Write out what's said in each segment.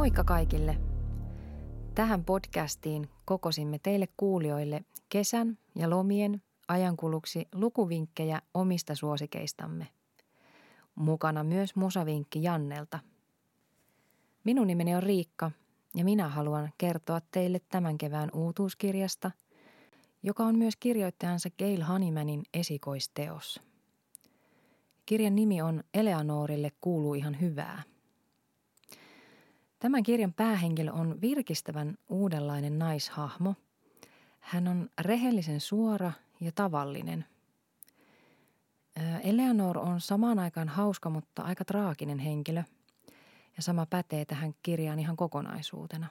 Moikka kaikille! Tähän podcastiin kokosimme teille kuulijoille kesän ja lomien ajankuluksi lukuvinkkejä omista suosikeistamme. Mukana myös musavinkki Jannelta. Minun nimeni on Riikka ja minä haluan kertoa teille tämän kevään uutuuskirjasta, joka on myös kirjoittajansa Gail Honeymanin esikoisteos. Kirjan nimi on Eleanorille kuuluu ihan hyvää. Tämän kirjan päähenkilö on virkistävän uudenlainen naishahmo. Hän on rehellisen suora ja tavallinen. Eleanor on samaan aikaan hauska, mutta aika traaginen henkilö. Ja sama pätee tähän kirjaan ihan kokonaisuutena.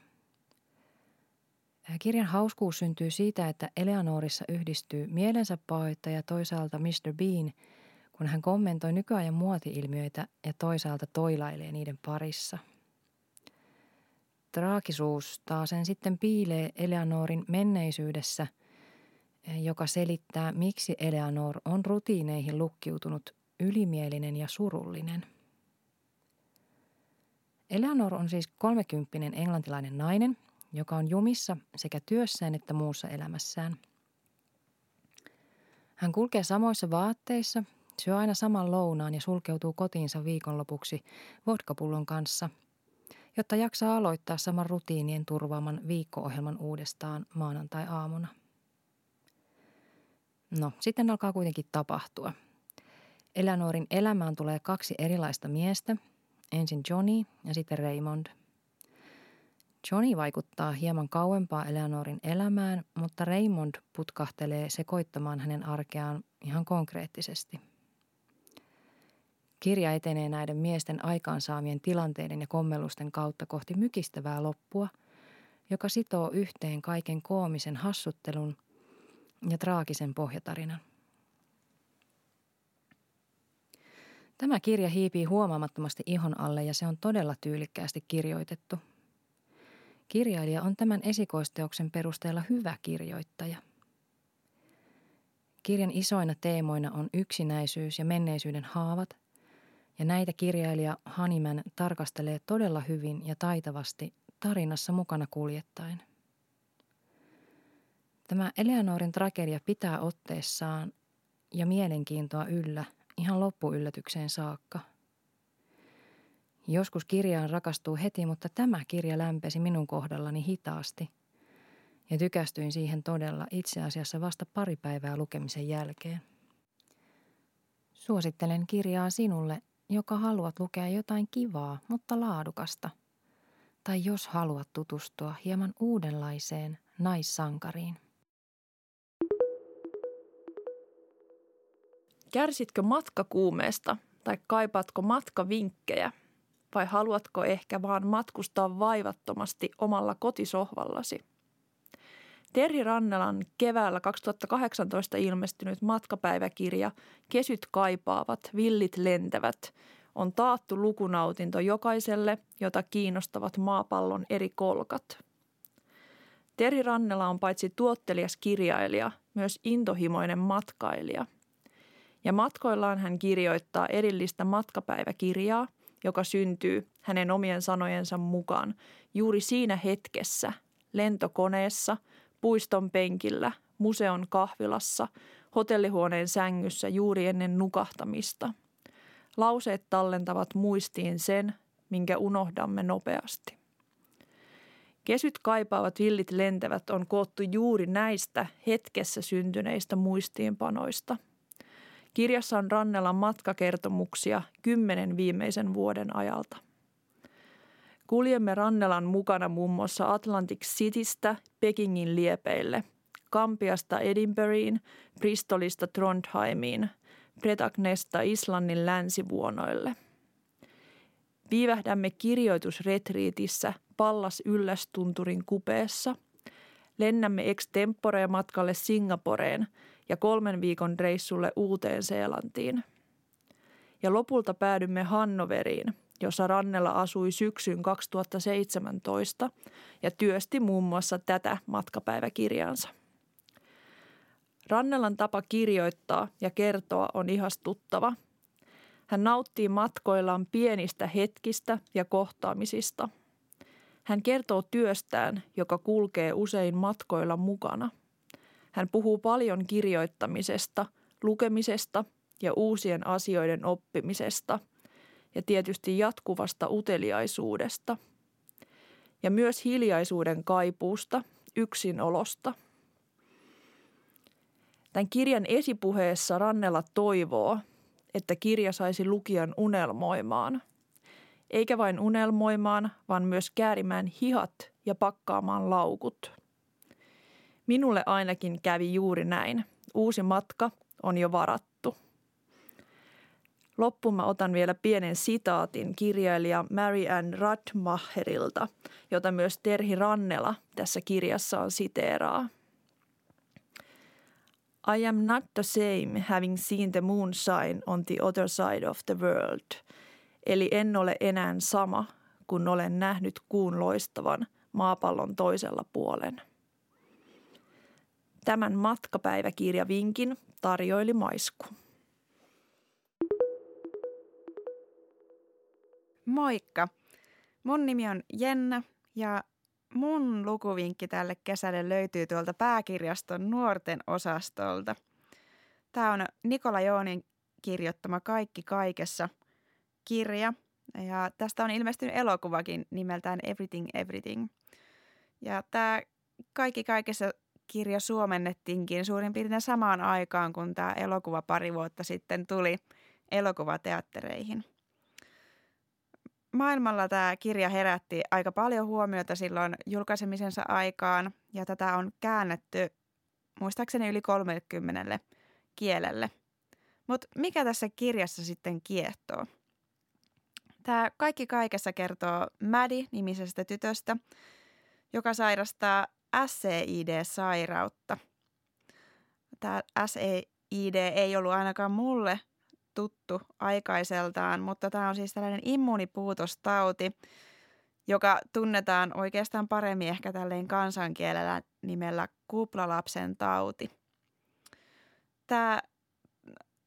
Kirjan hauskuus syntyy siitä, että Eleanorissa yhdistyy mielensä ja toisaalta Mr. Bean, kun hän kommentoi nykyajan muoti-ilmiöitä ja toisaalta toilailee niiden parissa – Traagisuus taasen sitten piilee Eleanorin menneisyydessä, joka selittää, miksi Eleanor on rutiineihin lukkiutunut ylimielinen ja surullinen. Eleanor on siis kolmekymppinen englantilainen nainen, joka on jumissa sekä työssään että muussa elämässään. Hän kulkee samoissa vaatteissa, syö aina saman lounaan ja sulkeutuu kotiinsa viikonlopuksi vodkapullon kanssa – jotta jaksaa aloittaa saman rutiinien turvaaman viikko-ohjelman uudestaan maanantai-aamuna. No, sitten alkaa kuitenkin tapahtua. Eleanorin elämään tulee kaksi erilaista miestä, ensin Johnny ja sitten Raymond. Johnny vaikuttaa hieman kauempaa Eleanorin elämään, mutta Raymond putkahtelee sekoittamaan hänen arkeaan ihan konkreettisesti – Kirja etenee näiden miesten aikaansaamien tilanteiden ja kommellusten kautta kohti mykistävää loppua, joka sitoo yhteen kaiken koomisen hassuttelun ja traagisen pohjatarinan. Tämä kirja hiipii huomaamattomasti ihon alle ja se on todella tyylikkäästi kirjoitettu. Kirjailija on tämän esikoisteoksen perusteella hyvä kirjoittaja. Kirjan isoina teemoina on yksinäisyys ja menneisyyden haavat – ja näitä kirjailija Haniman tarkastelee todella hyvin ja taitavasti tarinassa mukana kuljettaen. Tämä Eleanorin tragedia pitää otteessaan ja mielenkiintoa yllä ihan loppuyllätykseen saakka. Joskus kirjaan rakastuu heti, mutta tämä kirja lämpesi minun kohdallani hitaasti ja tykästyin siihen todella itse asiassa vasta pari päivää lukemisen jälkeen. Suosittelen kirjaa sinulle, joka haluat lukea jotain kivaa, mutta laadukasta. Tai jos haluat tutustua hieman uudenlaiseen naissankariin. Kärsitkö matkakuumeesta tai kaipaatko matkavinkkejä? Vai haluatko ehkä vaan matkustaa vaivattomasti omalla kotisohvallasi? Terhi Rannelan keväällä 2018 ilmestynyt matkapäiväkirja Kesyt kaipaavat, villit lentävät on taattu lukunautinto jokaiselle, jota kiinnostavat maapallon eri kolkat. Terhi Rannela on paitsi tuottelias kirjailija, myös intohimoinen matkailija. Ja matkoillaan hän kirjoittaa erillistä matkapäiväkirjaa, joka syntyy hänen omien sanojensa mukaan juuri siinä hetkessä, lentokoneessa – puiston penkillä, museon kahvilassa, hotellihuoneen sängyssä juuri ennen nukahtamista. Lauseet tallentavat muistiin sen, minkä unohdamme nopeasti. Kesyt kaipaavat villit lentävät on koottu juuri näistä hetkessä syntyneistä muistiinpanoista. Kirjassa on Rannelan matkakertomuksia kymmenen viimeisen vuoden ajalta. Kuljemme Rannelan mukana muun muassa Atlantic Citystä Pekingin liepeille, Kampiasta Edinburghiin, Bristolista Trondheimiin, Bretagnesta Islannin länsivuonoille. Viivähdämme kirjoitusretriitissä Pallas Yllästunturin kupeessa. Lennämme extempore matkalle Singaporeen ja kolmen viikon reissulle Uuteen Seelantiin. Ja lopulta päädymme Hannoveriin – jossa Rannella asui syksyn 2017 ja työsti muun muassa tätä matkapäiväkirjaansa. Rannellan tapa kirjoittaa ja kertoa on ihastuttava. Hän nauttii matkoillaan pienistä hetkistä ja kohtaamisista. Hän kertoo työstään, joka kulkee usein matkoilla mukana. Hän puhuu paljon kirjoittamisesta, lukemisesta ja uusien asioiden oppimisesta ja tietysti jatkuvasta uteliaisuudesta. Ja myös hiljaisuuden kaipuusta, yksinolosta. Tämän kirjan esipuheessa Rannella toivoo, että kirja saisi lukijan unelmoimaan – eikä vain unelmoimaan, vaan myös käärimään hihat ja pakkaamaan laukut. Minulle ainakin kävi juuri näin. Uusi matka on jo varattu. Loppuun mä otan vielä pienen sitaatin kirjailija Mary Ann Radmacherilta, jota myös Terhi Rannela tässä kirjassaan siteeraa. I am not the same having seen the moon shine on the other side of the world – Eli en ole enää sama, kun olen nähnyt kuun loistavan maapallon toisella puolen. Tämän matkapäiväkirjavinkin tarjoili Maisku. Moikka! Mun nimi on Jenna ja mun lukuvinkki tälle kesälle löytyy tuolta pääkirjaston nuorten osastolta. Tämä on Nikola Joonin kirjoittama Kaikki kaikessa – kirja. Ja tästä on ilmestynyt elokuvakin nimeltään Everything Everything. Ja tämä kaikki kaikessa kirja suomennettiinkin suurin piirtein samaan aikaan, kun tämä elokuva pari vuotta sitten tuli elokuvateattereihin. Maailmalla tämä kirja herätti aika paljon huomiota silloin julkaisemisensa aikaan ja tätä on käännetty muistaakseni yli 30 kielelle. Mutta mikä tässä kirjassa sitten kiehtoo? Tämä kaikki kaikessa kertoo Maddie-nimisestä tytöstä, joka sairastaa SCID-sairautta. Tämä SCID ei ollut ainakaan mulle tuttu aikaiseltaan, mutta tämä on siis tällainen immuunipuutostauti, joka tunnetaan oikeastaan paremmin ehkä tälleen kansankielellä nimellä kuplalapsen tauti. Tämä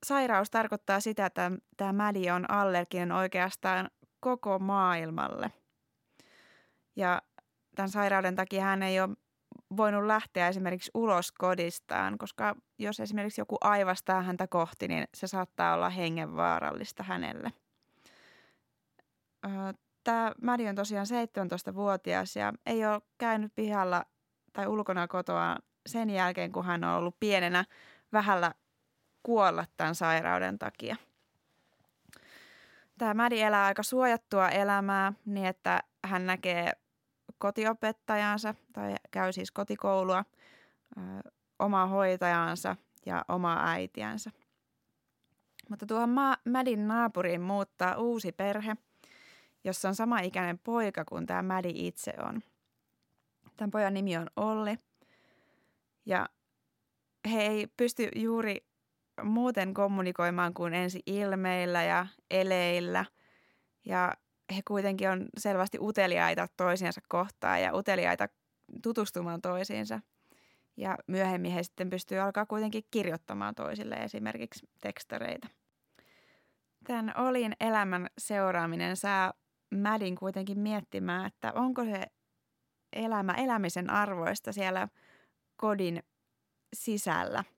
sairaus tarkoittaa sitä, että tämä mädi on allerginen oikeastaan koko maailmalle. Ja tämän sairauden takia hän ei ole voinut lähteä esimerkiksi ulos kodistaan, koska jos esimerkiksi joku aivastaa häntä kohti, niin se saattaa olla hengenvaarallista hänelle. Tämä Mädi on tosiaan 17-vuotias ja ei ole käynyt pihalla tai ulkona kotoa sen jälkeen, kun hän on ollut pienenä vähällä kuolla tämän sairauden takia. Tämä Mädi elää aika suojattua elämää niin, että hän näkee kotiopettajansa tai käy siis kotikoulua, omaa hoitajansa ja omaa äitiänsä. Mutta tuohon Ma- Mädin naapuriin muuttaa uusi perhe, jossa on sama ikäinen poika kuin tämä Mädi itse on. Tämän pojan nimi on Olli ja he ei pysty juuri muuten kommunikoimaan kuin ensi ilmeillä ja eleillä. Ja he kuitenkin on selvästi uteliaita toisiansa kohtaan ja uteliaita tutustumaan toisiinsa. Ja myöhemmin he sitten pystyy alkaa kuitenkin kirjoittamaan toisille esimerkiksi tekstareita. Tämän Olin elämän seuraaminen saa Mädin kuitenkin miettimään, että onko se elämä elämisen arvoista siellä kodin sisällä –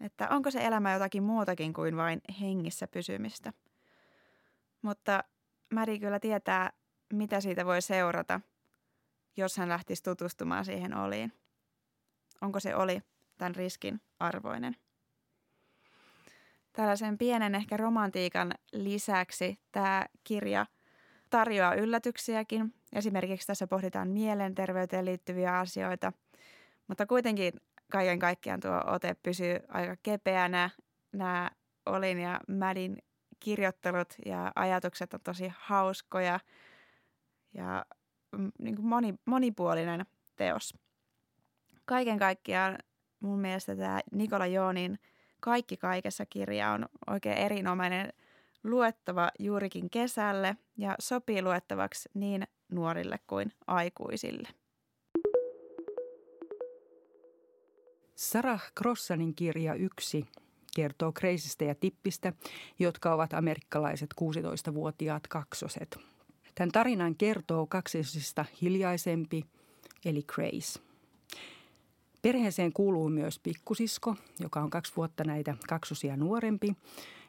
että onko se elämä jotakin muutakin kuin vain hengissä pysymistä. Mutta Märi kyllä tietää, mitä siitä voi seurata, jos hän lähtisi tutustumaan siihen oliin. Onko se oli tämän riskin arvoinen? Tällaisen pienen ehkä romantiikan lisäksi tämä kirja tarjoaa yllätyksiäkin. Esimerkiksi tässä pohditaan mielenterveyteen liittyviä asioita, mutta kuitenkin kaiken kaikkiaan tuo ote pysyy aika kepeänä. Nämä Olin ja Mädin kirjoittelut ja ajatukset on tosi hauskoja ja mm, niin kuin moni, monipuolinen teos. Kaiken kaikkiaan mun mielestä tämä Nikola Joonin Kaikki kaikessa kirja on oikein erinomainen luettava juurikin kesälle ja sopii luettavaksi niin nuorille kuin aikuisille. Sarah Crossanin kirja yksi kertoo kreisistä ja tippistä, jotka ovat amerikkalaiset 16-vuotiaat kaksoset. Tämän tarinan kertoo kaksisista hiljaisempi, eli Grace. Perheeseen kuuluu myös pikkusisko, joka on kaksi vuotta näitä kaksosia nuorempi,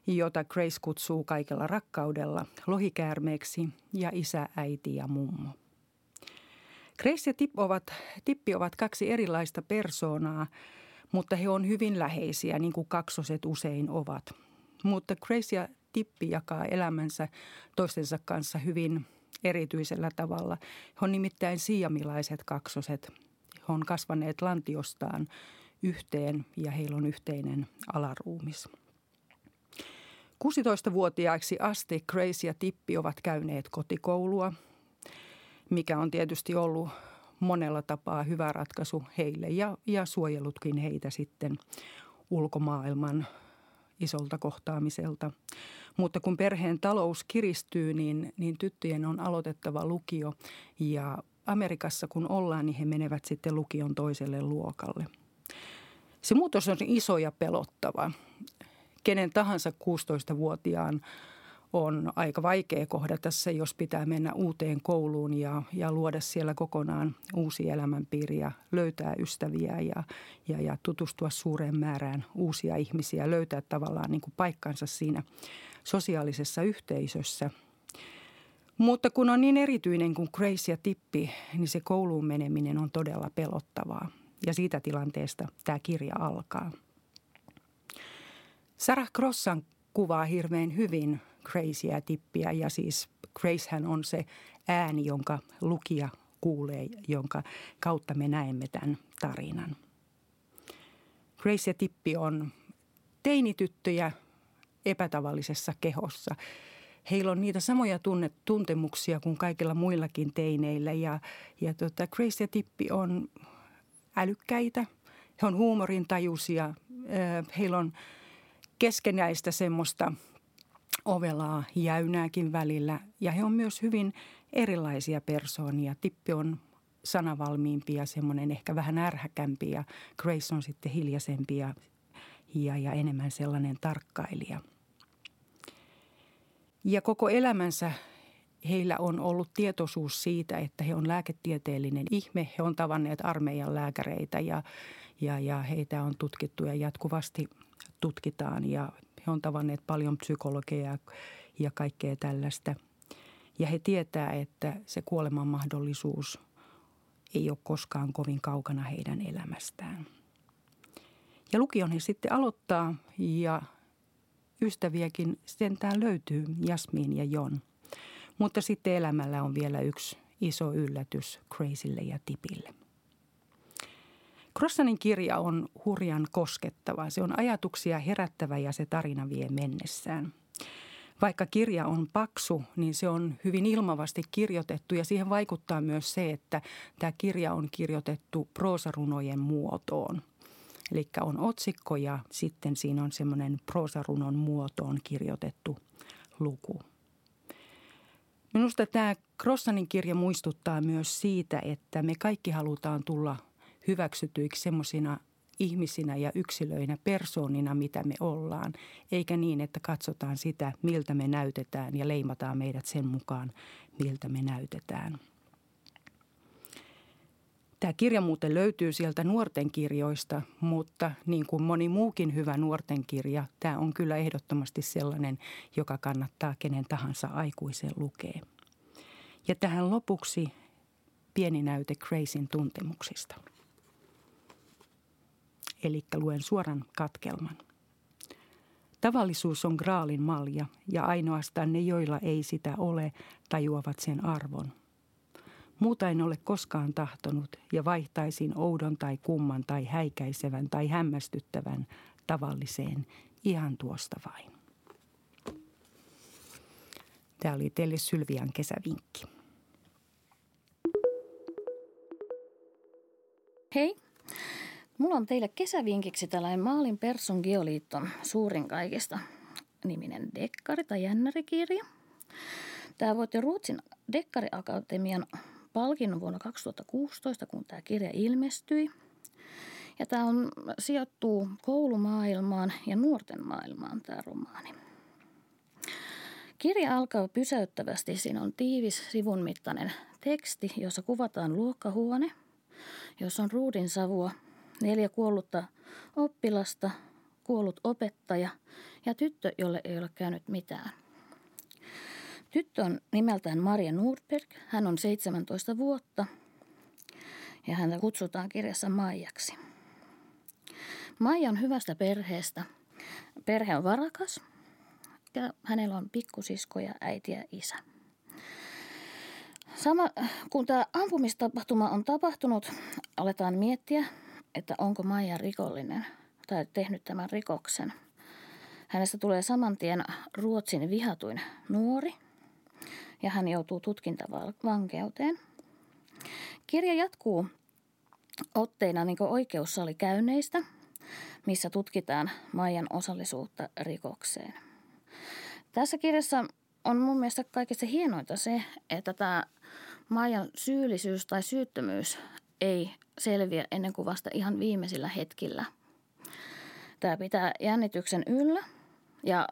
jota Grace kutsuu kaikella rakkaudella lohikäärmeeksi ja isä, äiti ja mummo. Grace ja Tip ovat, Tippi ovat kaksi erilaista persoonaa, mutta he on hyvin läheisiä, niin kuin kaksoset usein ovat. Mutta Grace ja Tippi jakaa elämänsä toistensa kanssa hyvin erityisellä tavalla. He on nimittäin siamilaiset kaksoset. He on kasvaneet lantiostaan yhteen ja heillä on yhteinen alaruumis. 16-vuotiaiksi asti Grace ja Tippi ovat käyneet kotikoulua, mikä on tietysti ollut monella tapaa hyvä ratkaisu heille ja, ja suojellutkin heitä sitten ulkomaailman isolta kohtaamiselta. Mutta kun perheen talous kiristyy, niin, niin tyttöjen on aloitettava lukio ja Amerikassa kun ollaan, niin he menevät sitten lukion toiselle luokalle. Se muutos on iso ja pelottava. Kenen tahansa 16-vuotiaan on aika vaikea kohdata se, jos pitää mennä uuteen kouluun ja, ja luoda siellä kokonaan uusi elämänpiiri ja löytää ystäviä ja, ja, ja tutustua suureen määrään uusia ihmisiä, löytää tavallaan niin kuin paikkansa siinä sosiaalisessa yhteisössä. Mutta kun on niin erityinen kuin Grace ja Tippi, niin se kouluun meneminen on todella pelottavaa. Ja siitä tilanteesta tämä kirja alkaa. Sarah Crossan kuvaa hirveän hyvin Graceä tippiä ja siis Gracehän on se ääni, jonka lukija kuulee, jonka kautta me näemme tämän tarinan. Grace ja Tippi on teinityttöjä epätavallisessa kehossa. Heillä on niitä samoja tunne, tuntemuksia kuin kaikilla muillakin teineillä ja, ja tota, Grace ja Tippi on älykkäitä, he on huumorintajuisia, heillä on keskenäistä semmoista ovelaa jäynääkin välillä ja he on myös hyvin erilaisia persoonia. Tippi on sanavalmiimpi ja semmoinen ehkä vähän ärhäkämpi ja Grace on sitten hiljaisempi ja, ja, ja enemmän sellainen tarkkailija. Ja koko elämänsä heillä on ollut tietoisuus siitä, että he on lääketieteellinen ihme. He on tavanneet armeijan lääkäreitä ja, ja, ja heitä on tutkittu ja jatkuvasti tutkitaan ja he on tavanneet paljon psykologeja ja kaikkea tällaista. Ja he tietää, että se kuoleman mahdollisuus ei ole koskaan kovin kaukana heidän elämästään. Ja lukion he sitten aloittaa ja ystäviäkin sentään löytyy, Jasmin ja Jon. Mutta sitten elämällä on vielä yksi iso yllätys Crazylle ja Tipille. Crossanin kirja on hurjan koskettava. Se on ajatuksia herättävä ja se tarina vie mennessään. Vaikka kirja on paksu, niin se on hyvin ilmavasti kirjoitettu ja siihen vaikuttaa myös se, että tämä kirja on kirjoitettu proosarunojen muotoon. Eli on otsikko ja sitten siinä on semmoinen proosarunon muotoon kirjoitettu luku. Minusta tämä Crossanin kirja muistuttaa myös siitä, että me kaikki halutaan tulla hyväksytyiksi semmoisina ihmisinä ja yksilöinä, persoonina, mitä me ollaan, eikä niin, että katsotaan sitä, miltä me näytetään ja leimataan meidät sen mukaan, miltä me näytetään. Tämä kirja muuten löytyy sieltä nuorten kirjoista, mutta niin kuin moni muukin hyvä nuorten kirja, tämä on kyllä ehdottomasti sellainen, joka kannattaa kenen tahansa aikuisen lukea. Ja tähän lopuksi pieni näyte Gracen tuntemuksista eli luen suoran katkelman. Tavallisuus on graalin malja ja ainoastaan ne, joilla ei sitä ole, tajuavat sen arvon. Muuta en ole koskaan tahtonut ja vaihtaisin oudon tai kumman tai häikäisevän tai hämmästyttävän tavalliseen ihan tuosta vain. Tämä oli teille Sylvian kesävinkki. Hei, Mulla on teille kesävinkiksi tällainen Maalin Persson Geoliiton suurin kaikista niminen dekkari tai jännärikirja. Tämä voitti Ruotsin Dekkariakatemian palkinnon vuonna 2016, kun tämä kirja ilmestyi. Ja tämä on, sijoittuu koulumaailmaan ja nuorten maailmaan tämä romaani. Kirja alkaa pysäyttävästi. Siinä on tiivis sivun mittainen teksti, jossa kuvataan luokkahuone, jossa on ruudin savua, neljä kuollutta oppilasta, kuollut opettaja ja tyttö, jolle ei ole käynyt mitään. Tyttö on nimeltään Maria Nordberg. Hän on 17 vuotta ja häntä kutsutaan kirjassa Maijaksi. Maija on hyvästä perheestä. Perhe on varakas ja hänellä on pikkusiskoja, äiti ja isä. Sama, kun tämä ampumistapahtuma on tapahtunut, aletaan miettiä, että onko Maija rikollinen tai tehnyt tämän rikoksen. Hänestä tulee saman tien Ruotsin vihatuin nuori ja hän joutuu tutkintavankeuteen. Kirja jatkuu otteina niin oikeussalikäynneistä, missä tutkitaan Maijan osallisuutta rikokseen. Tässä kirjassa on mun mielestä kaikista hienointa se, että tämä Maijan syyllisyys tai syyttömyys ei selviä ennen kuin vasta ihan viimeisillä hetkillä. Tämä pitää jännityksen yllä ja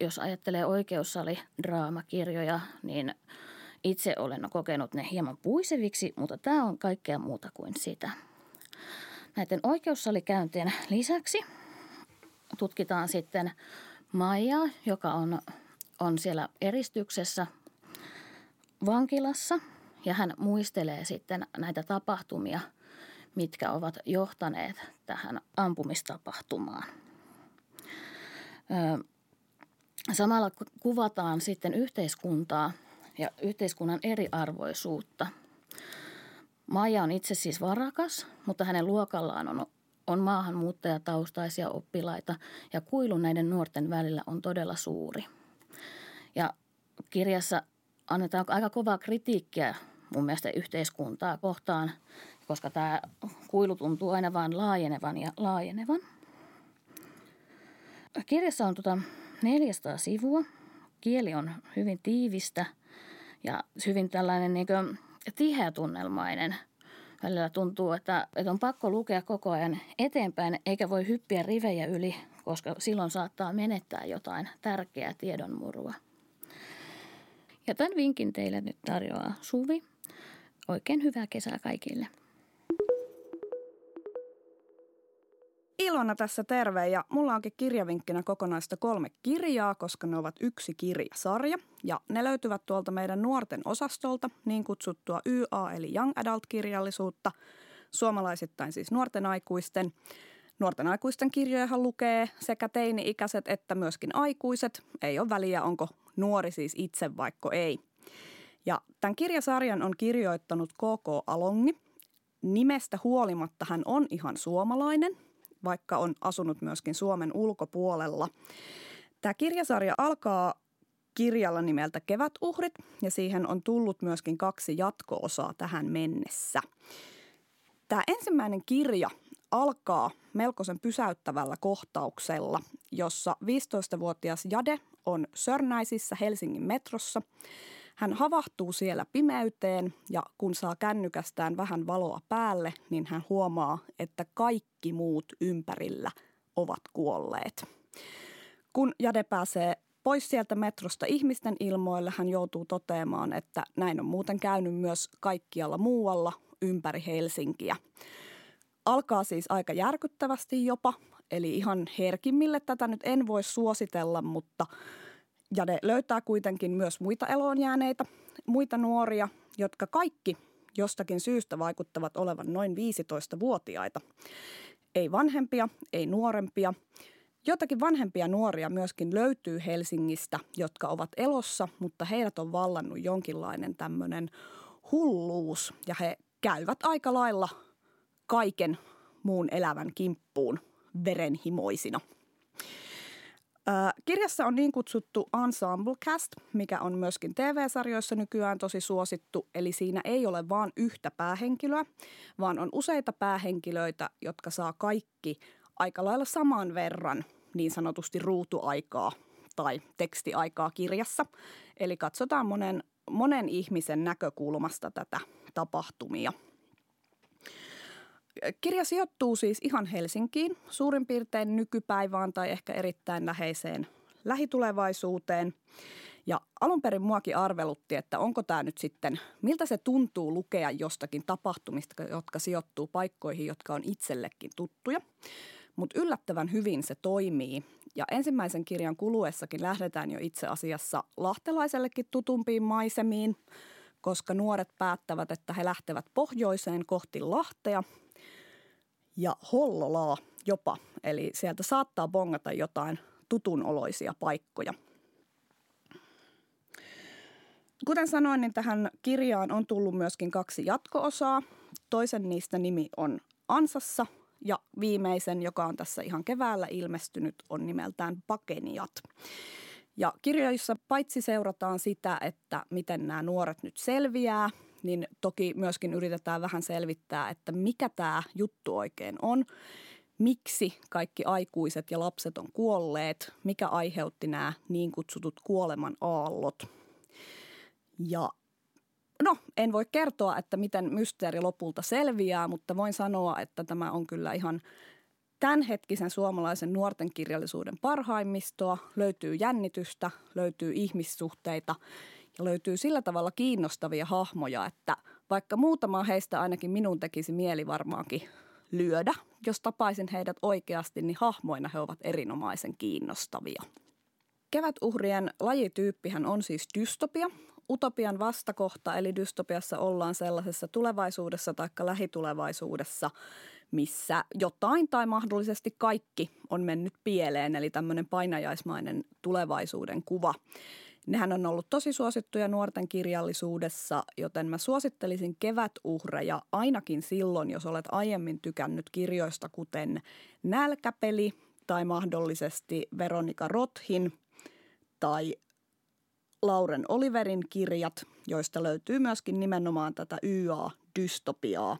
jos ajattelee oikeussali draamakirjoja, niin itse olen kokenut ne hieman puiseviksi, mutta tämä on kaikkea muuta kuin sitä. Näiden oikeussalikäyntien lisäksi tutkitaan sitten Maija, joka on, on siellä eristyksessä vankilassa ja hän muistelee sitten näitä tapahtumia, mitkä ovat johtaneet tähän ampumistapahtumaan. Samalla kuvataan sitten yhteiskuntaa ja yhteiskunnan eriarvoisuutta. Maija on itse siis varakas, mutta hänen luokallaan on, on maahanmuuttajataustaisia oppilaita ja kuilu näiden nuorten välillä on todella suuri. Ja kirjassa annetaan aika kovaa kritiikkiä mun mielestä yhteiskuntaa kohtaan, koska tämä kuilu tuntuu aina vain laajenevan ja laajenevan. Kirjassa on tota 400 sivua. Kieli on hyvin tiivistä ja hyvin tällainen niin tiheätunnelmainen. Välillä tuntuu, että, että on pakko lukea koko ajan eteenpäin eikä voi hyppiä rivejä yli, koska silloin saattaa menettää jotain tärkeää tiedonmurua. Ja tämän vinkin teille nyt tarjoaa Suvi. Oikein hyvää kesää kaikille. Ilona tässä terve ja mulla onkin kirjavinkkinä kokonaista kolme kirjaa, koska ne ovat yksi kirjasarja. Ja ne löytyvät tuolta meidän nuorten osastolta, niin kutsuttua YA eli Young Adult-kirjallisuutta, suomalaisittain siis nuorten aikuisten. Nuorten aikuisten kirjojahan lukee sekä teini-ikäiset että myöskin aikuiset. Ei ole väliä, onko nuori siis itse vaikka ei. Ja tämän kirjasarjan on kirjoittanut KK Alongi. Nimestä huolimatta hän on ihan suomalainen – vaikka on asunut myöskin Suomen ulkopuolella. Tämä kirjasarja alkaa kirjalla nimeltä Kevätuhrit ja siihen on tullut myöskin kaksi jatko-osaa tähän mennessä. Tämä ensimmäinen kirja alkaa melkoisen pysäyttävällä kohtauksella, jossa 15-vuotias Jade on Sörnäisissä Helsingin metrossa – hän havahtuu siellä pimeyteen ja kun saa kännykästään vähän valoa päälle, niin hän huomaa, että kaikki muut ympärillä ovat kuolleet. Kun Jade pääsee pois sieltä metrosta ihmisten ilmoille, hän joutuu toteamaan, että näin on muuten käynyt myös kaikkialla muualla ympäri Helsinkiä. Alkaa siis aika järkyttävästi jopa, eli ihan herkimmille tätä nyt en voi suositella, mutta – Jade löytää kuitenkin myös muita eloon jääneitä, muita nuoria, jotka kaikki jostakin syystä vaikuttavat olevan noin 15-vuotiaita. Ei vanhempia, ei nuorempia. Jotakin vanhempia nuoria myöskin löytyy Helsingistä, jotka ovat elossa, mutta heidät on vallannut jonkinlainen tämmöinen hulluus ja he käyvät aika lailla kaiken muun elävän kimppuun verenhimoisina – Kirjassa on niin kutsuttu ensemble cast, mikä on myöskin TV-sarjoissa nykyään tosi suosittu. Eli siinä ei ole vain yhtä päähenkilöä, vaan on useita päähenkilöitä, jotka saa kaikki aika lailla saman verran niin sanotusti ruutuaikaa tai tekstiaikaa kirjassa. Eli katsotaan monen, monen ihmisen näkökulmasta tätä tapahtumia – Kirja sijoittuu siis ihan Helsinkiin, suurin piirtein nykypäivään tai ehkä erittäin läheiseen lähitulevaisuuteen. Ja alun perin muakin arvelutti, että onko tämä nyt sitten, miltä se tuntuu lukea jostakin tapahtumista, jotka sijoittuu paikkoihin, jotka on itsellekin tuttuja. Mutta yllättävän hyvin se toimii. Ja ensimmäisen kirjan kuluessakin lähdetään jo itse asiassa lahtelaisellekin tutumpiin maisemiin, koska nuoret päättävät, että he lähtevät pohjoiseen kohti Lahtea ja Hollolaa jopa. Eli sieltä saattaa bongata jotain tutunoloisia paikkoja. Kuten sanoin, niin tähän kirjaan on tullut myöskin kaksi jatkoosaa. Toisen niistä nimi on Ansassa ja viimeisen, joka on tässä ihan keväällä ilmestynyt, on nimeltään Pakeniat. Ja kirjoissa paitsi seurataan sitä, että miten nämä nuoret nyt selviää, niin toki myöskin yritetään vähän selvittää, että mikä tämä juttu oikein on, miksi kaikki aikuiset ja lapset on kuolleet, mikä aiheutti nämä niin kutsutut kuoleman aallot. Ja no, en voi kertoa, että miten mysteeri lopulta selviää, mutta voin sanoa, että tämä on kyllä ihan tämänhetkisen suomalaisen nuorten kirjallisuuden parhaimmistoa. Löytyy jännitystä, löytyy ihmissuhteita ja löytyy sillä tavalla kiinnostavia hahmoja, että vaikka muutama heistä ainakin minun tekisi mieli varmaankin lyödä, jos tapaisin heidät oikeasti, niin hahmoina he ovat erinomaisen kiinnostavia. Kevätuhrien lajityyppihän on siis dystopia, utopian vastakohta, eli dystopiassa ollaan sellaisessa tulevaisuudessa tai lähitulevaisuudessa, missä jotain tai mahdollisesti kaikki on mennyt pieleen, eli tämmöinen painajaismainen tulevaisuuden kuva. Nehän on ollut tosi suosittuja nuorten kirjallisuudessa, joten mä suosittelisin kevätuhreja ainakin silloin, jos olet aiemmin tykännyt kirjoista, kuten Nälkäpeli tai mahdollisesti Veronika Rothin tai Lauren Oliverin kirjat, joista löytyy myöskin nimenomaan tätä YA-dystopiaa.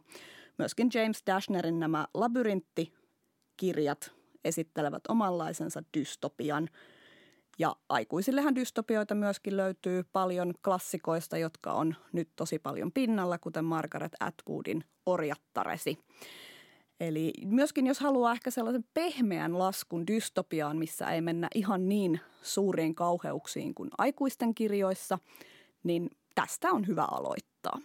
Myöskin James Dashnerin nämä labyrinttikirjat esittelevät omanlaisensa dystopian. Ja aikuisillehan dystopioita myöskin löytyy paljon klassikoista, jotka on nyt tosi paljon pinnalla, kuten Margaret Atwoodin Orjattaresi. Eli myöskin jos haluaa ehkä sellaisen pehmeän laskun dystopiaan, missä ei mennä ihan niin suuriin kauheuksiin kuin aikuisten kirjoissa, niin tästä on hyvä aloittaa.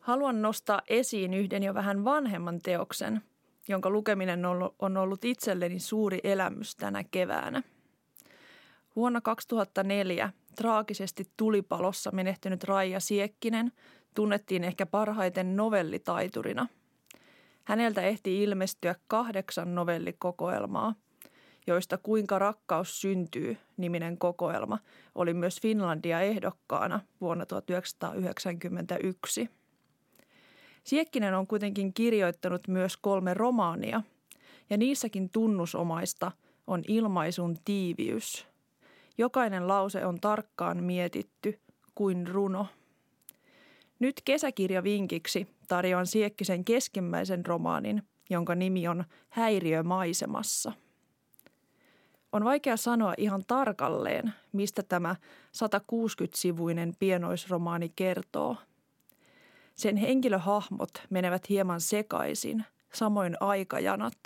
Haluan nostaa esiin yhden jo vähän vanhemman teoksen, jonka lukeminen on ollut itselleni suuri elämys tänä keväänä. Vuonna 2004 traagisesti tulipalossa menehtynyt Raija Siekkinen tunnettiin ehkä parhaiten novellitaiturina. Häneltä ehti ilmestyä kahdeksan novellikokoelmaa, joista Kuinka rakkaus syntyy niminen kokoelma oli myös Finlandia ehdokkaana vuonna 1991. Siekkinen on kuitenkin kirjoittanut myös kolme romaania, ja niissäkin tunnusomaista on ilmaisun tiiviys. Jokainen lause on tarkkaan mietitty kuin runo. Nyt kesäkirja vinkiksi tarjoan Siekkisen keskimmäisen romaanin, jonka nimi on Häiriö maisemassa. On vaikea sanoa ihan tarkalleen, mistä tämä 160-sivuinen pienoisromaani kertoo – sen henkilöhahmot menevät hieman sekaisin, samoin aikajanat.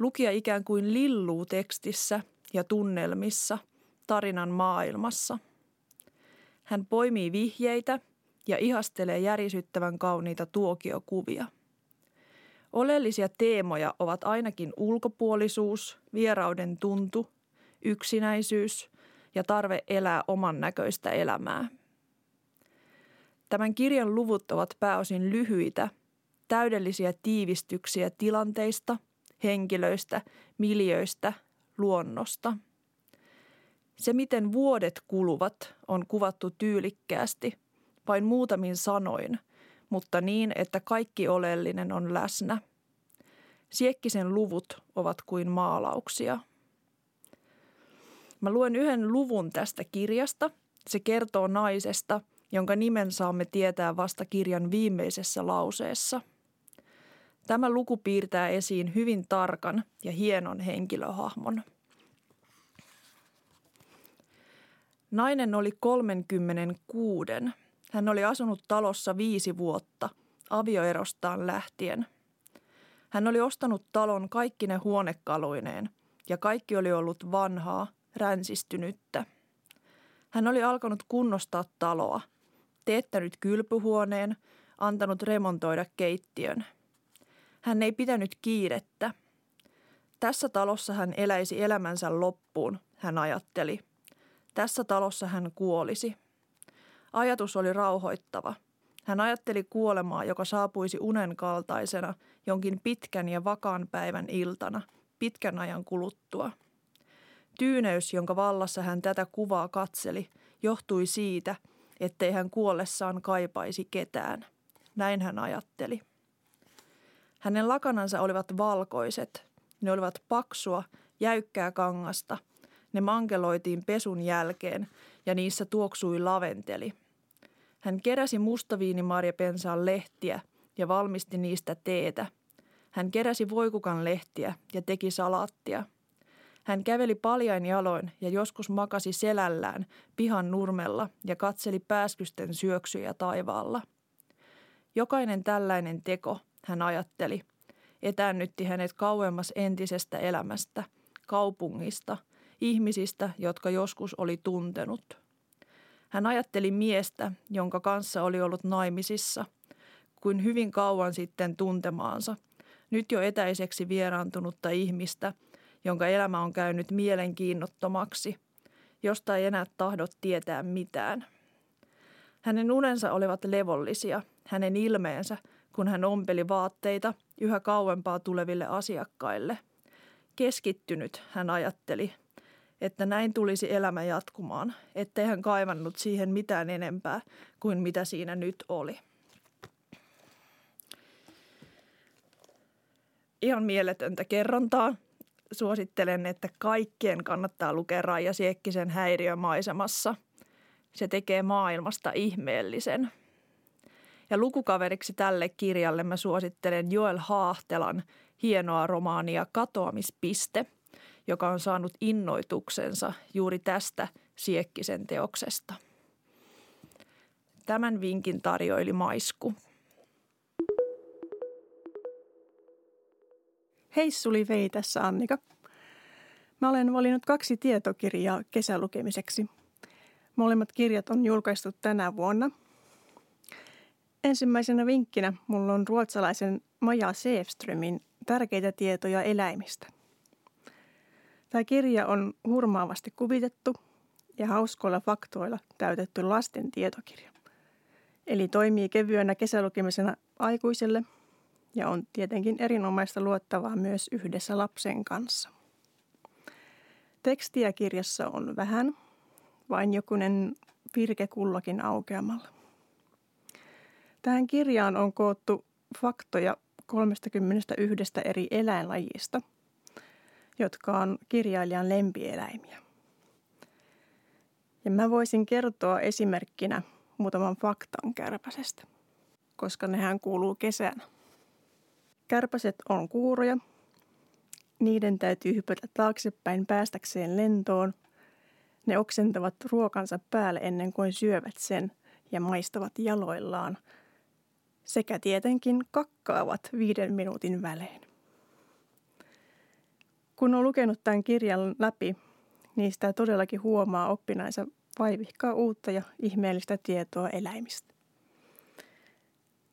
Lukija ikään kuin lilluu tekstissä ja tunnelmissa, tarinan maailmassa. Hän poimii vihjeitä ja ihastelee järisyttävän kauniita tuokiokuvia. Oleellisia teemoja ovat ainakin ulkopuolisuus, vierauden tuntu, yksinäisyys ja tarve elää oman näköistä elämää. Tämän kirjan luvut ovat pääosin lyhyitä, täydellisiä tiivistyksiä tilanteista, henkilöistä, miljöistä, luonnosta. Se, miten vuodet kuluvat, on kuvattu tyylikkäästi, vain muutamin sanoin, mutta niin, että kaikki oleellinen on läsnä. Siekkisen luvut ovat kuin maalauksia. Mä luen yhden luvun tästä kirjasta. Se kertoo naisesta, jonka nimen saamme tietää vasta kirjan viimeisessä lauseessa. Tämä luku piirtää esiin hyvin tarkan ja hienon henkilöhahmon. Nainen oli 36. Hän oli asunut talossa viisi vuotta, avioerostaan lähtien. Hän oli ostanut talon kaikkine huonekaluineen ja kaikki oli ollut vanhaa, ränsistynyttä. Hän oli alkanut kunnostaa taloa, teettänyt kylpyhuoneen, antanut remontoida keittiön. Hän ei pitänyt kiirettä. Tässä talossa hän eläisi elämänsä loppuun, hän ajatteli. Tässä talossa hän kuolisi. Ajatus oli rauhoittava. Hän ajatteli kuolemaa, joka saapuisi unen kaltaisena jonkin pitkän ja vakaan päivän iltana, pitkän ajan kuluttua. Tyyneys, jonka vallassa hän tätä kuvaa katseli, johtui siitä, ettei hän kuollessaan kaipaisi ketään. Näin hän ajatteli. Hänen lakanansa olivat valkoiset. Ne olivat paksua, jäykkää kangasta. Ne mankeloitiin pesun jälkeen ja niissä tuoksui laventeli. Hän keräsi mustaviinimarjapensaan lehtiä ja valmisti niistä teetä. Hän keräsi voikukan lehtiä ja teki salaattia. Hän käveli paljain jaloin ja joskus makasi selällään pihan nurmella ja katseli pääskysten syöksyjä taivaalla. Jokainen tällainen teko, hän ajatteli, etäännytti hänet kauemmas entisestä elämästä, kaupungista, ihmisistä, jotka joskus oli tuntenut. Hän ajatteli miestä, jonka kanssa oli ollut naimisissa, kuin hyvin kauan sitten tuntemaansa, nyt jo etäiseksi vieraantunutta ihmistä, jonka elämä on käynyt mielenkiinnottomaksi, josta ei enää tahdot tietää mitään. Hänen unensa olivat levollisia, hänen ilmeensä, kun hän ompeli vaatteita yhä kauempaa tuleville asiakkaille. Keskittynyt, hän ajatteli, että näin tulisi elämä jatkumaan, ettei hän kaivannut siihen mitään enempää kuin mitä siinä nyt oli. Ihan mieletöntä kerrontaa. Suosittelen, että kaikkien kannattaa lukea Raija Siekkisen häiriömaisemassa. Se tekee maailmasta ihmeellisen. Ja lukukaveriksi tälle kirjalle mä suosittelen Joel Haahtelan hienoa romaania Katoamispiste – joka on saanut innoituksensa juuri tästä Siekkisen teoksesta. Tämän vinkin tarjoili Maisku. Hei Suli Vei tässä Annika. Mä olen valinnut kaksi tietokirjaa kesälukemiseksi. Molemmat kirjat on julkaistu tänä vuonna. Ensimmäisenä vinkkinä mulla on ruotsalaisen Maja Seefströmin tärkeitä tietoja eläimistä – Tämä kirja on hurmaavasti kuvitettu ja hauskoilla faktoilla täytetty lasten tietokirja. Eli toimii kevyenä kesälukemisena aikuiselle ja on tietenkin erinomaista luottavaa myös yhdessä lapsen kanssa. Tekstiä kirjassa on vähän, vain jokunen virke kullakin aukeamalla. Tähän kirjaan on koottu faktoja 31 eri eläinlajista – jotka on kirjailijan lempieläimiä. Ja mä voisin kertoa esimerkkinä muutaman faktan kärpäsestä, koska nehän kuuluu kesänä. Kärpäset on kuuroja. Niiden täytyy hypätä taaksepäin päästäkseen lentoon. Ne oksentavat ruokansa päälle ennen kuin syövät sen ja maistavat jaloillaan. Sekä tietenkin kakkaavat viiden minuutin välein. Kun on lukenut tämän kirjan läpi, niin sitä todellakin huomaa oppinaisa vaivihkaa uutta ja ihmeellistä tietoa eläimistä.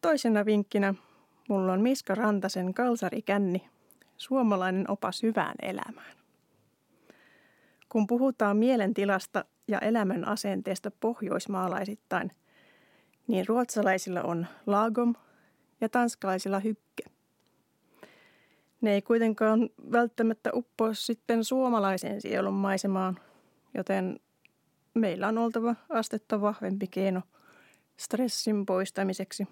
Toisena vinkkinä mulla on Miska Rantasen Kalsarikänni, suomalainen opas hyvään elämään. Kun puhutaan mielentilasta ja elämän asenteesta pohjoismaalaisittain, niin ruotsalaisilla on lagom ja tanskalaisilla hykke. Ne ei kuitenkaan välttämättä uppoa sitten suomalaisen sielun maisemaan, joten meillä on oltava astetta vahvempi keino stressin poistamiseksi.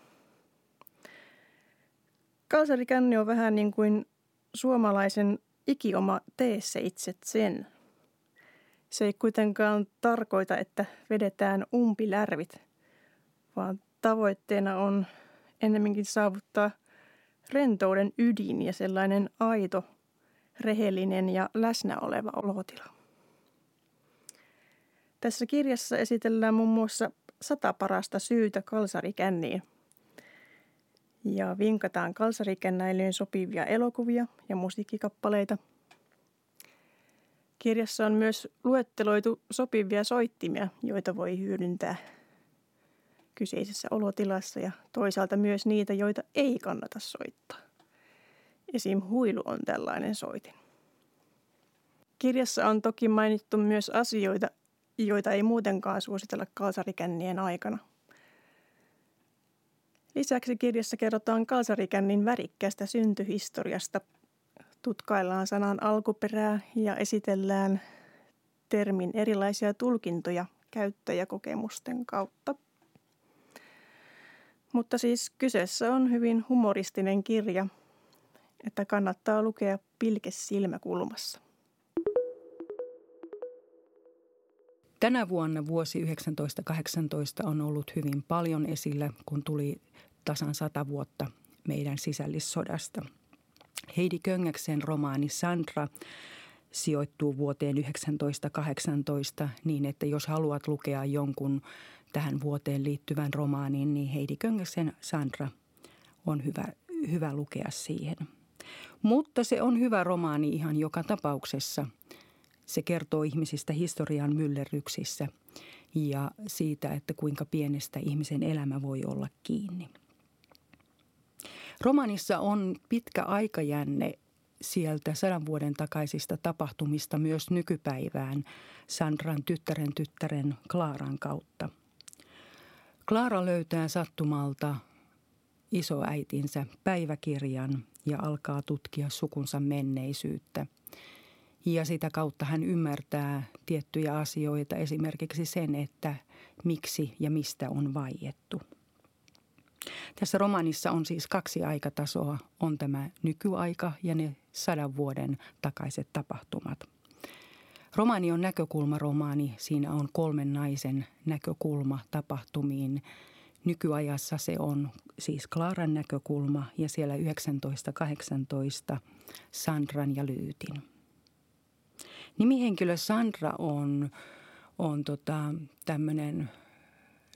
Kalsarikänni on vähän niin kuin suomalaisen ikioma teessä itse sen. Se ei kuitenkaan tarkoita, että vedetään umpilärvit, vaan tavoitteena on ennemminkin saavuttaa – rentouden ydin ja sellainen aito, rehellinen ja läsnä oleva olotila. Tässä kirjassa esitellään muun muassa sata parasta syytä kalsarikänniin. Ja vinkataan kalsarikännäilyyn sopivia elokuvia ja musiikkikappaleita. Kirjassa on myös luetteloitu sopivia soittimia, joita voi hyödyntää kyseisessä olotilassa ja toisaalta myös niitä, joita ei kannata soittaa. Esim. huilu on tällainen soitin. Kirjassa on toki mainittu myös asioita, joita ei muutenkaan suositella kalsarikännien aikana. Lisäksi kirjassa kerrotaan kalsarikännin värikkäästä syntyhistoriasta. Tutkaillaan sanan alkuperää ja esitellään termin erilaisia tulkintoja käyttäjäkokemusten kautta. Mutta siis kyseessä on hyvin humoristinen kirja, että kannattaa lukea pilke silmäkulmassa. Tänä vuonna vuosi 1918 on ollut hyvin paljon esillä, kun tuli tasan sata vuotta meidän sisällissodasta. Heidi Köngäksen romaani Sandra sijoittuu vuoteen 1918 niin, että jos haluat lukea jonkun tähän vuoteen liittyvän romaanin, niin Heidi Köngäksen Sandra on hyvä, hyvä lukea siihen. Mutta se on hyvä romaani ihan joka tapauksessa – se kertoo ihmisistä historian myllerryksissä ja siitä, että kuinka pienestä ihmisen elämä voi olla kiinni. Romanissa on pitkä aikajänne sieltä sadan vuoden takaisista tapahtumista myös nykypäivään Sandran tyttären tyttären Klaaran kautta. Klaara löytää sattumalta isoäitinsä päiväkirjan ja alkaa tutkia sukunsa menneisyyttä – ja sitä kautta hän ymmärtää tiettyjä asioita, esimerkiksi sen, että miksi ja mistä on vaiettu. Tässä romanissa on siis kaksi aikatasoa. On tämä nykyaika ja ne sadan vuoden takaiset tapahtumat. Romaani on näkökulmaromaani. Siinä on kolmen naisen näkökulma tapahtumiin. Nykyajassa se on siis Klaaran näkökulma ja siellä 1918 Sandran ja Lyytin. Nimihenkilö Sandra on, on tota, tämmöinen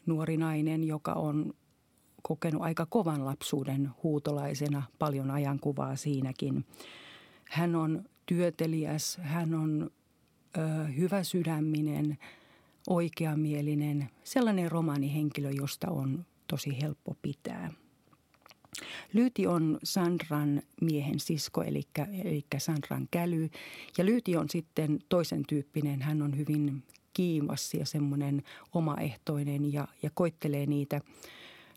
nuori nainen, joka on kokenut aika kovan lapsuuden huutolaisena, paljon ajankuvaa siinäkin. Hän on työteliäs, hän on ö, hyväsydäminen, oikeamielinen, sellainen romaanihenkilö, josta on tosi helppo pitää – Lyyti on Sandran miehen sisko, eli, eli Sandran käly. Ja Lyyti on sitten toisen tyyppinen. Hän on hyvin kiivas ja semmoinen omaehtoinen ja, ja koittelee niitä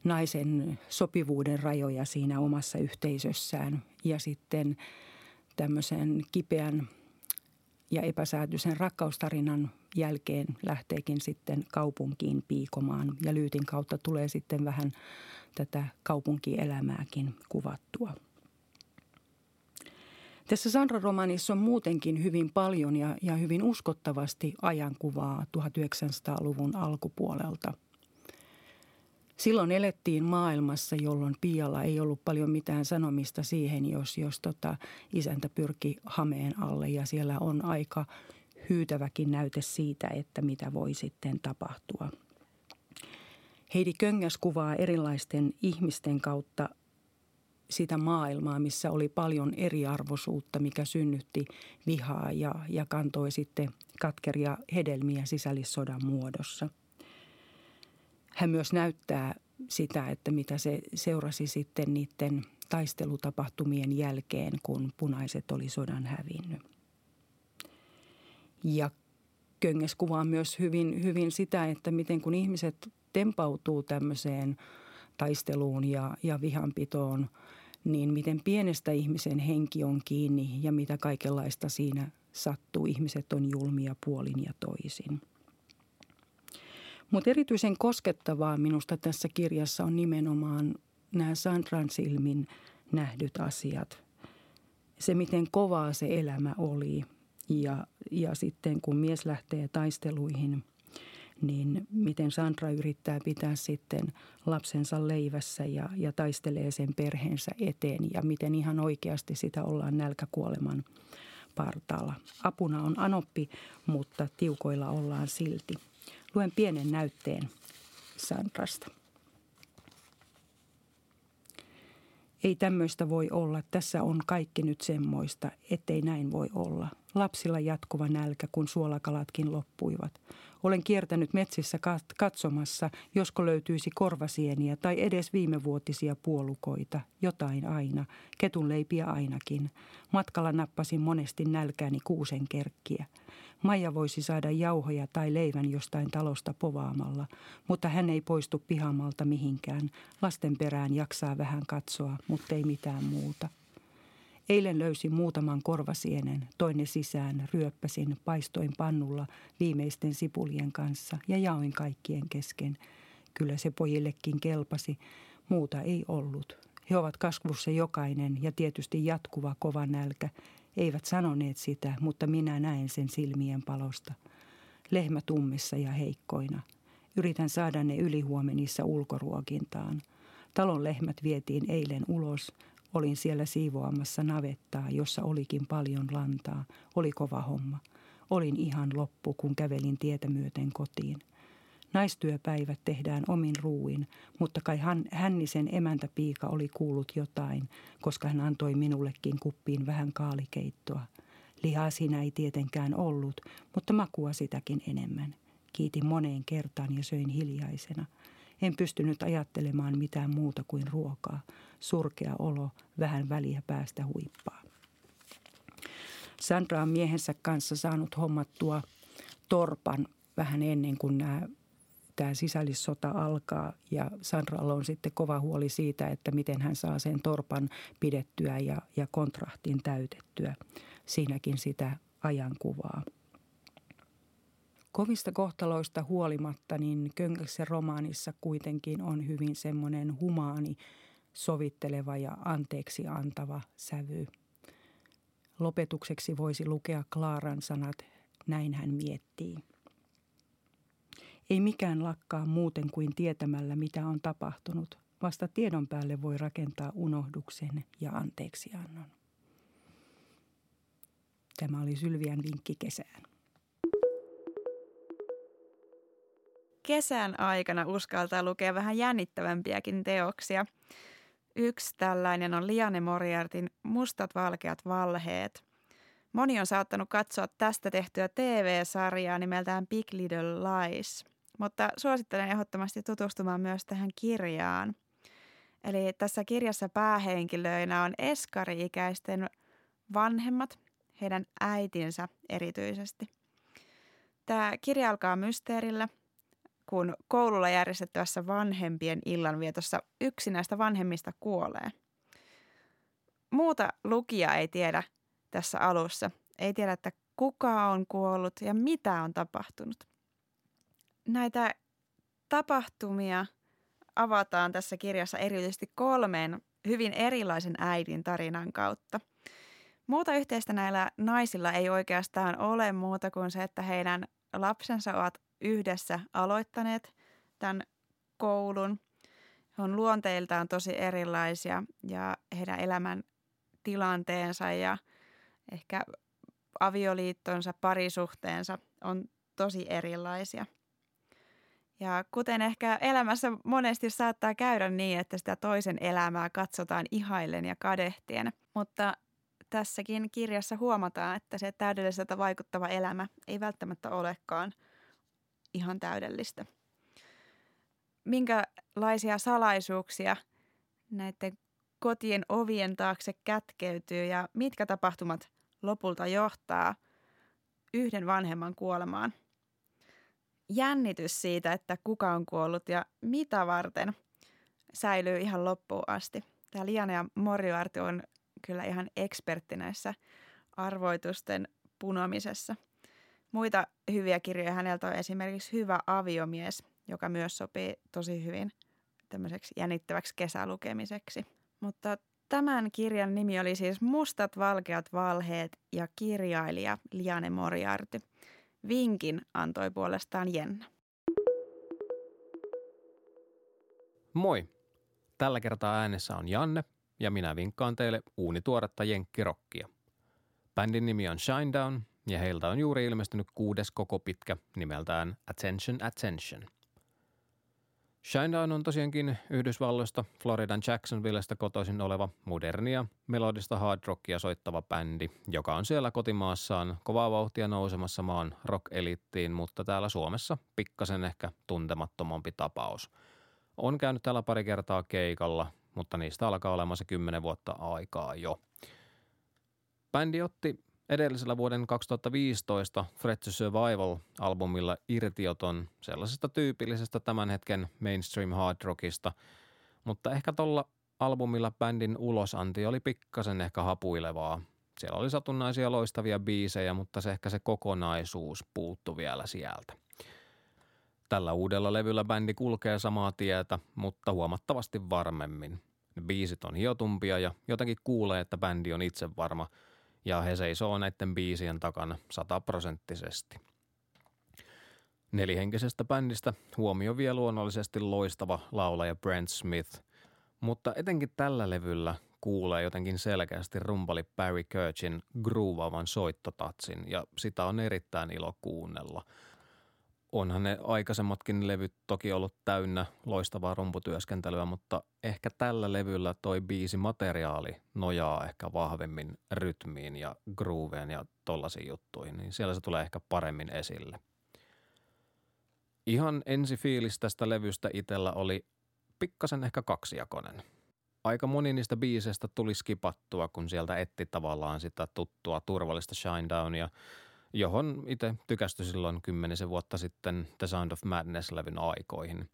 naisen sopivuuden rajoja siinä omassa yhteisössään. Ja sitten tämmöisen kipeän ja epäsäätyisen rakkaustarinan jälkeen lähteekin sitten kaupunkiin piikomaan. Ja Lyytin kautta tulee sitten vähän tätä kaupunkielämääkin kuvattua. Tässä Sandra-romanissa on muutenkin hyvin paljon ja, ja hyvin uskottavasti ajankuvaa 1900-luvun alkupuolelta. Silloin elettiin maailmassa, jolloin Pialla ei ollut paljon mitään sanomista siihen, jos, jos tota, isäntä pyrki hameen alle ja siellä on aika hyytäväkin näyte siitä, että mitä voi sitten tapahtua – Heidi Köngäs kuvaa erilaisten ihmisten kautta sitä maailmaa, missä oli paljon eriarvoisuutta, mikä synnytti vihaa ja, ja kantoi sitten katkeria hedelmiä sisällissodan muodossa. Hän myös näyttää sitä, että mitä se seurasi sitten niiden taistelutapahtumien jälkeen, kun punaiset oli sodan hävinnyt. Ja Köngäs kuvaa myös hyvin, hyvin sitä, että miten kun ihmiset tempautuu tämmöiseen taisteluun ja, ja vihanpitoon, niin miten pienestä ihmisen henki on kiinni ja mitä kaikenlaista siinä sattuu. Ihmiset on julmia puolin ja toisin. Mutta erityisen koskettavaa minusta tässä kirjassa on nimenomaan nämä Sandran silmin nähdyt asiat. Se, miten kovaa se elämä oli ja, ja sitten kun mies lähtee taisteluihin – niin miten Sandra yrittää pitää sitten lapsensa leivässä ja, ja taistelee sen perheensä eteen ja miten ihan oikeasti sitä ollaan nälkäkuoleman partaalla. Apuna on anoppi, mutta tiukoilla ollaan silti. Luen pienen näytteen Sandrasta. Ei tämmöistä voi olla. Tässä on kaikki nyt semmoista, ettei näin voi olla. Lapsilla jatkuva nälkä, kun suolakalatkin loppuivat. Olen kiertänyt metsissä katsomassa, josko löytyisi korvasieniä tai edes viimevuotisia puolukoita. Jotain aina, ketunleipiä ainakin. Matkalla nappasin monesti nälkääni kuusen kerkkiä. Maija voisi saada jauhoja tai leivän jostain talosta povaamalla, mutta hän ei poistu pihamalta mihinkään. Lasten perään jaksaa vähän katsoa, mutta ei mitään muuta. Eilen löysin muutaman korvasienen, toinen sisään, ryöppäsin, paistoin pannulla viimeisten sipulien kanssa ja jaoin kaikkien kesken. Kyllä se pojillekin kelpasi, muuta ei ollut. He ovat kasvussa jokainen ja tietysti jatkuva kova nälkä. Eivät sanoneet sitä, mutta minä näen sen silmien palosta. Lehmä tummissa ja heikkoina. Yritän saada ne ylihuomenissa ulkoruokintaan. Talon lehmät vietiin eilen ulos, Olin siellä siivoamassa navettaa, jossa olikin paljon lantaa. Oli kova homma. Olin ihan loppu, kun kävelin tietä myöten kotiin. Naistyöpäivät tehdään omin ruuin, mutta kai hän, Hännisen emäntäpiika oli kuullut jotain, koska hän antoi minullekin kuppiin vähän kaalikeittoa. Lihaa siinä ei tietenkään ollut, mutta makua sitäkin enemmän. Kiitin moneen kertaan ja söin hiljaisena – en pystynyt ajattelemaan mitään muuta kuin ruokaa. Surkea olo, vähän väliä päästä huippaa. Sandra on miehensä kanssa saanut hommattua torpan vähän ennen kuin nämä tämä sisällissota alkaa ja Sandralla on sitten kova huoli siitä, että miten hän saa sen torpan pidettyä ja, ja kontrahtin täytettyä. Siinäkin sitä ajankuvaa. Kovista kohtaloista huolimatta, niin Könkäksen romaanissa kuitenkin on hyvin semmoinen humaani, sovitteleva ja anteeksi antava sävy. Lopetukseksi voisi lukea Klaaran sanat, näin hän miettii. Ei mikään lakkaa muuten kuin tietämällä, mitä on tapahtunut. Vasta tiedon päälle voi rakentaa unohduksen ja anteeksiannon. Tämä oli Sylvian vinkki kesään. kesän aikana uskaltaa lukea vähän jännittävämpiäkin teoksia. Yksi tällainen on Liane Moriartin Mustat valkeat valheet. Moni on saattanut katsoa tästä tehtyä TV-sarjaa nimeltään Big Little Lies, mutta suosittelen ehdottomasti tutustumaan myös tähän kirjaan. Eli tässä kirjassa päähenkilöinä on eskari-ikäisten vanhemmat, heidän äitinsä erityisesti. Tämä kirja alkaa mysteerillä – kun koululla järjestettävässä vanhempien illanvietossa yksi näistä vanhemmista kuolee. Muuta lukija ei tiedä tässä alussa. Ei tiedä, että kuka on kuollut ja mitä on tapahtunut. Näitä tapahtumia avataan tässä kirjassa erityisesti kolmeen hyvin erilaisen äidin tarinan kautta. Muuta yhteistä näillä naisilla ei oikeastaan ole muuta kuin se, että heidän lapsensa ovat yhdessä aloittaneet tämän koulun. He on luonteiltaan tosi erilaisia ja heidän elämän tilanteensa ja ehkä avioliittonsa, parisuhteensa on tosi erilaisia. Ja kuten ehkä elämässä monesti saattaa käydä niin, että sitä toisen elämää katsotaan ihaillen ja kadehtien, mutta tässäkin kirjassa huomataan, että se täydelliseltä vaikuttava elämä ei välttämättä olekaan – ihan täydellistä. Minkälaisia salaisuuksia näiden kotien ovien taakse kätkeytyy ja mitkä tapahtumat lopulta johtaa yhden vanhemman kuolemaan. Jännitys siitä, että kuka on kuollut ja mitä varten, säilyy ihan loppuun asti. Tämä Liana ja Moriarty on kyllä ihan ekspertti näissä arvoitusten punomisessa – Muita hyviä kirjoja häneltä on esimerkiksi Hyvä aviomies, joka myös sopii tosi hyvin tämmöiseksi jännittäväksi kesälukemiseksi. Mutta tämän kirjan nimi oli siis Mustat valkeat valheet ja kirjailija Liane Moriarty. Vinkin antoi puolestaan Jenna. Moi! Tällä kertaa äänessä on Janne ja minä vinkkaan teille uunituoretta jenkkirokkia. Bändin nimi on Shinedown ja heiltä on juuri ilmestynyt kuudes koko pitkä nimeltään Attention Attention. Shinedown on tosiaankin Yhdysvalloista Floridan Jacksonvillestä kotoisin oleva modernia, melodista hard rockia soittava bändi, joka on siellä kotimaassaan kovaa vauhtia nousemassa maan rock-elittiin, mutta täällä Suomessa pikkasen ehkä tuntemattomampi tapaus. On käynyt täällä pari kertaa keikalla, mutta niistä alkaa olemaan se kymmenen vuotta aikaa jo. Bändi otti edellisellä vuoden 2015 Threat to Survival-albumilla irtioton sellaisesta tyypillisestä tämän hetken mainstream hard rockista, mutta ehkä tuolla albumilla bändin ulosanti oli pikkasen ehkä hapuilevaa. Siellä oli satunnaisia loistavia biisejä, mutta se ehkä se kokonaisuus puuttu vielä sieltä. Tällä uudella levyllä bändi kulkee samaa tietä, mutta huomattavasti varmemmin. Ne biisit on hiotumpia ja jotenkin kuulee, että bändi on itse varma – ja he seisoo näiden biisien takana sataprosenttisesti. Nelihenkisestä bändistä huomio vie luonnollisesti loistava laulaja Brent Smith, mutta etenkin tällä levyllä kuulee jotenkin selkeästi rumpali Barry Kirchin groovaavan soittotatsin ja sitä on erittäin ilo kuunnella – onhan ne aikaisemmatkin levyt toki ollut täynnä loistavaa rumputyöskentelyä, mutta ehkä tällä levyllä toi biisi materiaali nojaa ehkä vahvemmin rytmiin ja grooveen ja tollasiin juttuihin, niin siellä se tulee ehkä paremmin esille. Ihan ensi fiilis tästä levystä itellä oli pikkasen ehkä kaksijakonen. Aika moni niistä biiseistä tuli skipattua, kun sieltä etti tavallaan sitä tuttua turvallista Shinedown – johon itse tykästyi silloin kymmenisen vuotta sitten The Sound of Madness-levyn aikoihin.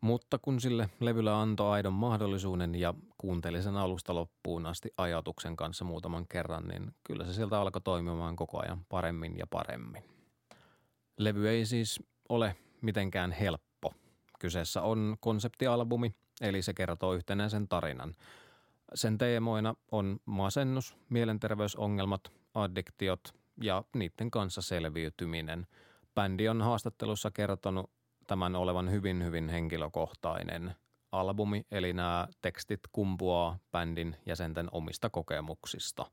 Mutta kun sille levyllä antoi aidon mahdollisuuden ja kuunteli sen alusta loppuun asti ajatuksen kanssa muutaman kerran, niin kyllä se sieltä alkoi toimimaan koko ajan paremmin ja paremmin. Levy ei siis ole mitenkään helppo. Kyseessä on konseptialbumi, eli se kertoo yhtenäisen tarinan. Sen teemoina on masennus, mielenterveysongelmat, addiktiot, ja niiden kanssa selviytyminen. Bändi on haastattelussa kertonut tämän olevan hyvin hyvin henkilökohtainen albumi, eli nämä tekstit kumpuaa bändin jäsenten omista kokemuksista.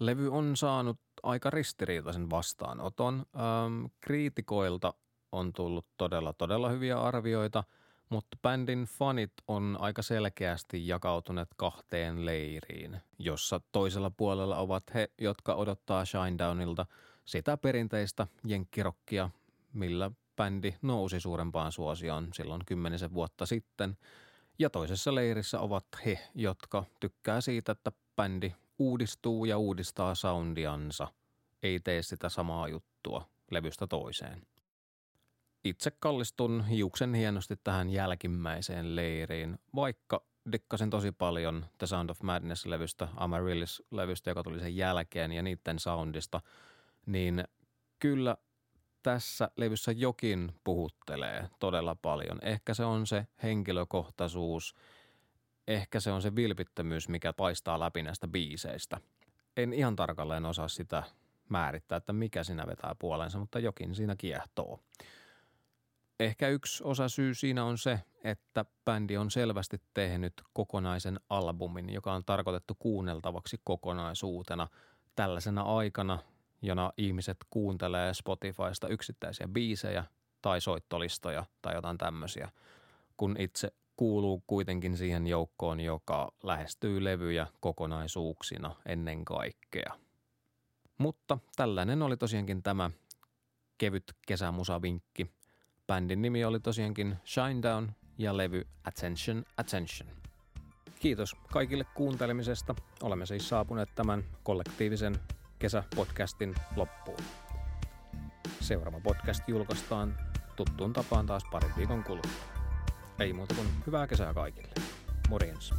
Levy on saanut aika ristiriitaisen vastaanoton. Ähm, kriitikoilta on tullut todella todella hyviä arvioita – mutta bändin fanit on aika selkeästi jakautuneet kahteen leiriin, jossa toisella puolella ovat he, jotka odottaa Shinedownilta sitä perinteistä jenkkirokkia, millä bändi nousi suurempaan suosioon silloin kymmenisen vuotta sitten. Ja toisessa leirissä ovat he, jotka tykkää siitä, että bändi uudistuu ja uudistaa soundiansa, ei tee sitä samaa juttua levystä toiseen. Itse kallistun hiuksen hienosti tähän jälkimmäiseen leiriin, vaikka dikkasin tosi paljon The Sound of Madness-levystä, Amaryllis-levystä, joka tuli sen jälkeen ja niiden soundista, niin kyllä tässä levyssä jokin puhuttelee todella paljon. Ehkä se on se henkilökohtaisuus, ehkä se on se vilpittömyys, mikä paistaa läpi näistä biiseistä. En ihan tarkalleen osaa sitä määrittää, että mikä siinä vetää puolensa, mutta jokin siinä kiehtoo. Ehkä yksi osa syy siinä on se, että bändi on selvästi tehnyt kokonaisen albumin, joka on tarkoitettu kuunneltavaksi kokonaisuutena tällaisena aikana, jona ihmiset kuuntelee Spotifysta yksittäisiä biisejä tai soittolistoja tai jotain tämmöisiä, kun itse kuuluu kuitenkin siihen joukkoon, joka lähestyy levyjä kokonaisuuksina ennen kaikkea. Mutta tällainen oli tosiaankin tämä kevyt kesämusavinkki – Bändin nimi oli tosiaankin Shinedown ja levy Attention Attention. Kiitos kaikille kuuntelemisesta. Olemme siis saapuneet tämän kollektiivisen kesäpodcastin loppuun. Seuraava podcast julkaistaan tuttuun tapaan taas parin viikon kuluttua. Ei muuta kuin hyvää kesää kaikille. Morjens.